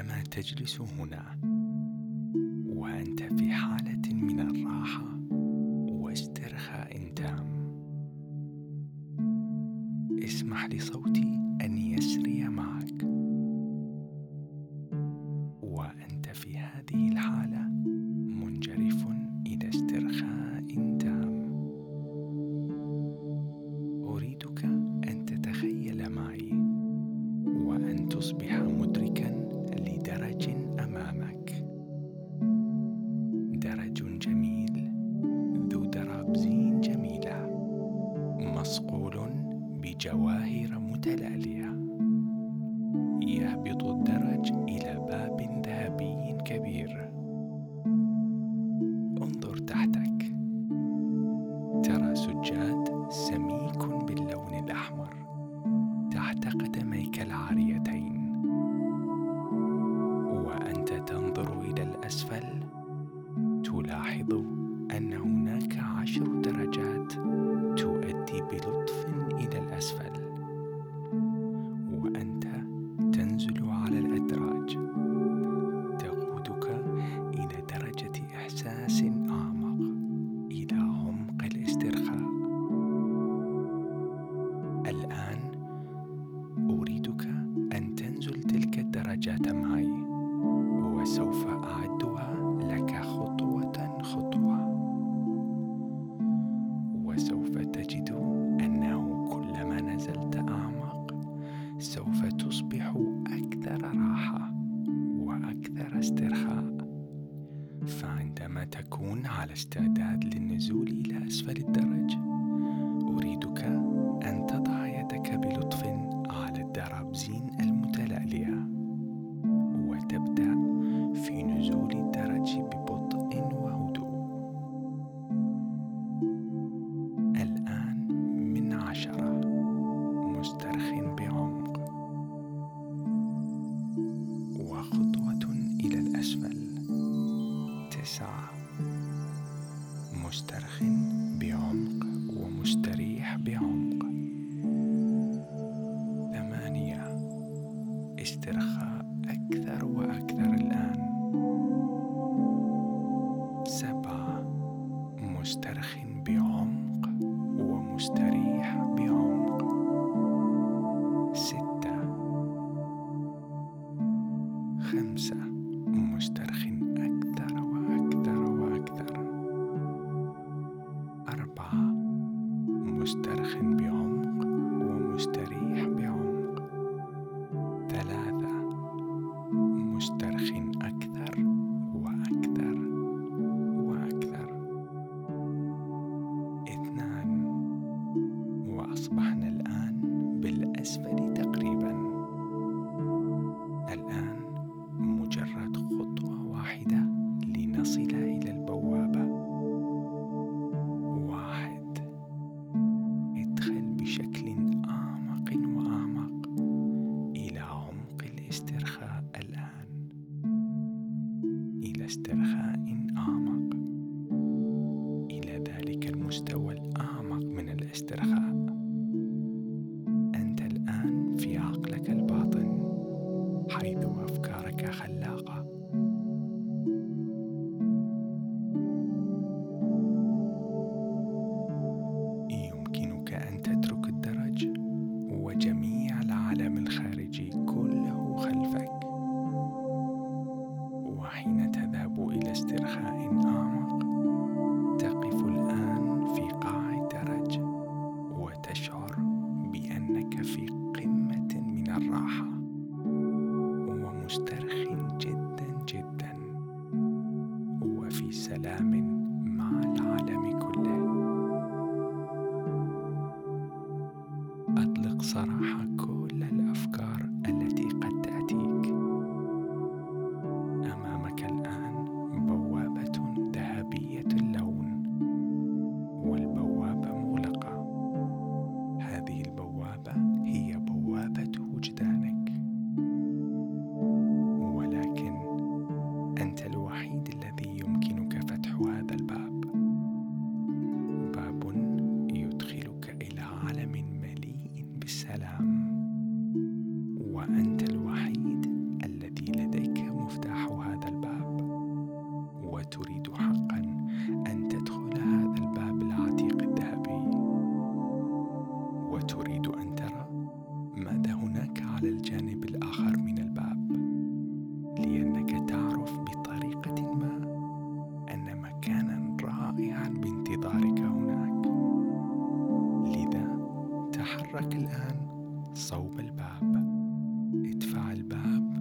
أينما تجلس هنا. فتصبح أكثر راحة وأكثر استرخاء. فعندما تكون على استعداد للنزول إلى أسفل الدرج مستوى الأعمق من الاسترخاء ادفع الباب.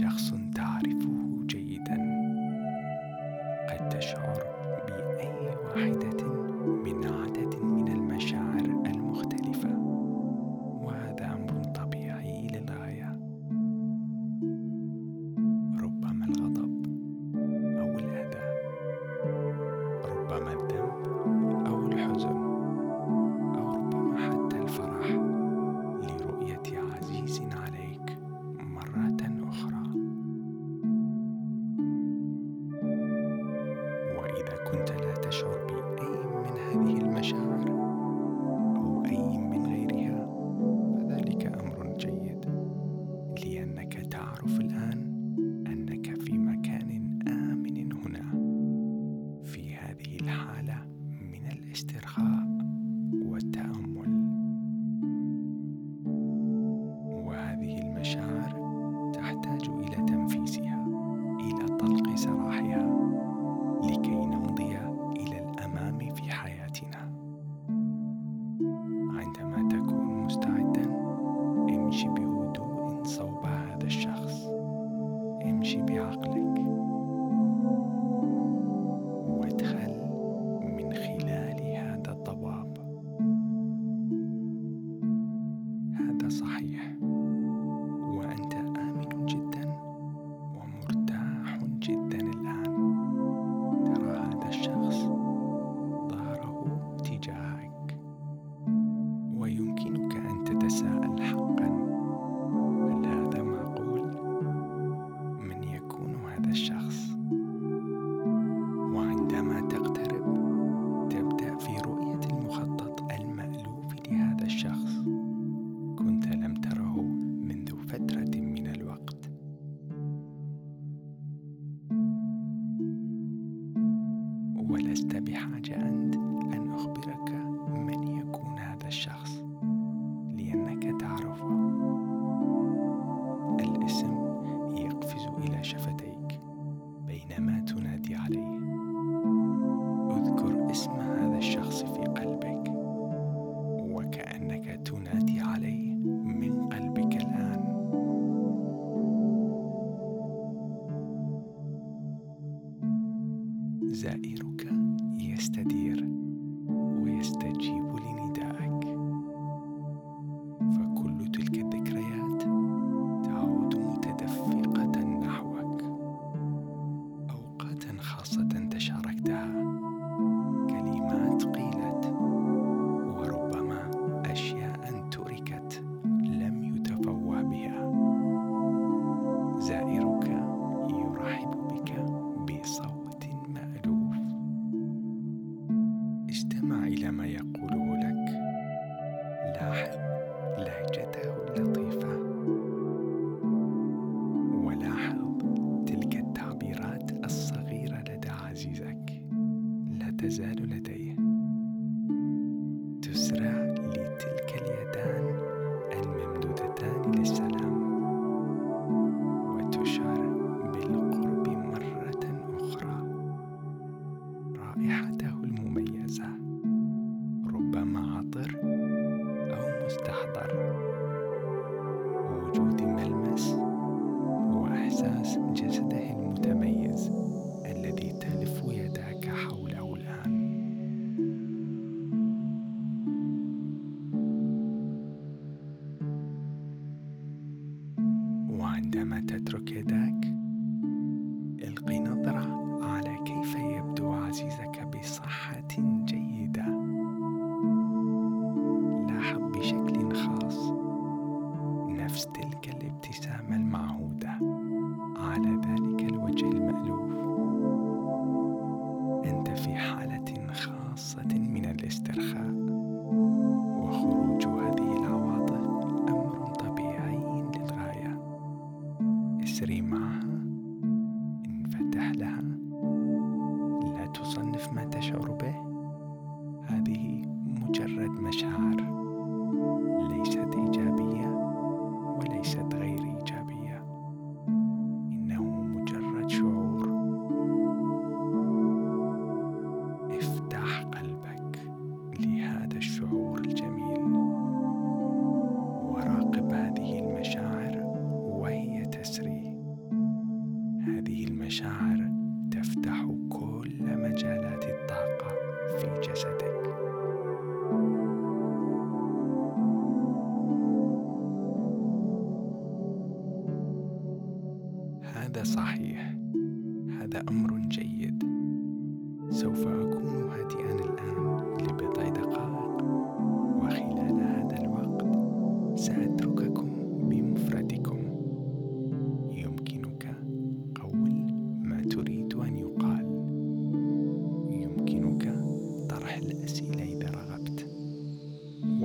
شخص تعرفه. Shabbat خاصة تشاركتها.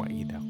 وإذا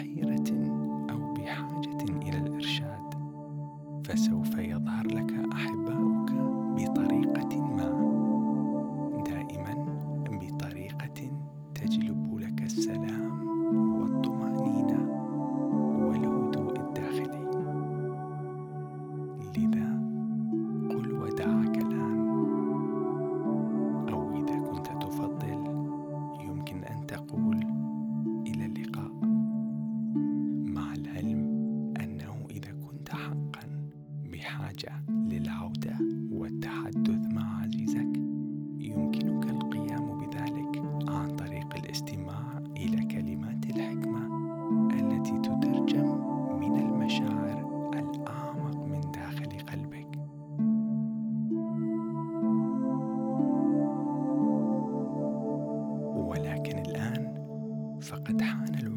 بحيرة أو بحاجة إلى الإرشاد فسوف يظهر لك فقد حان الوقت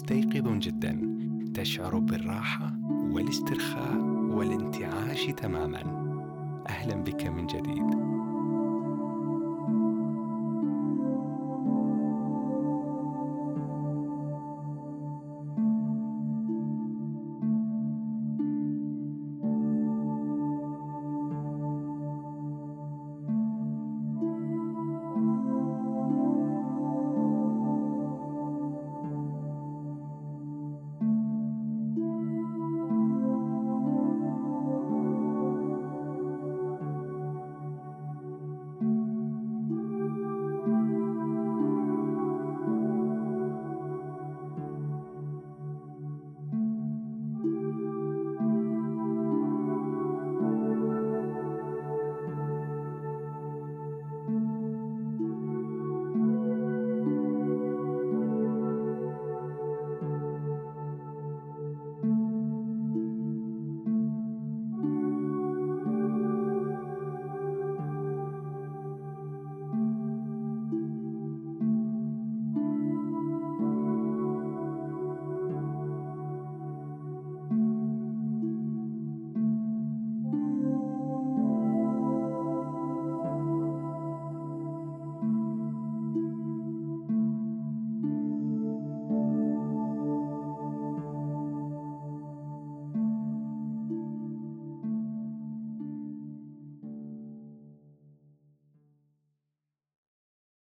مستيقظ جدا. تشعر بالراحة والاسترخاء والانتعاش تماما. أهلا بك من جديد.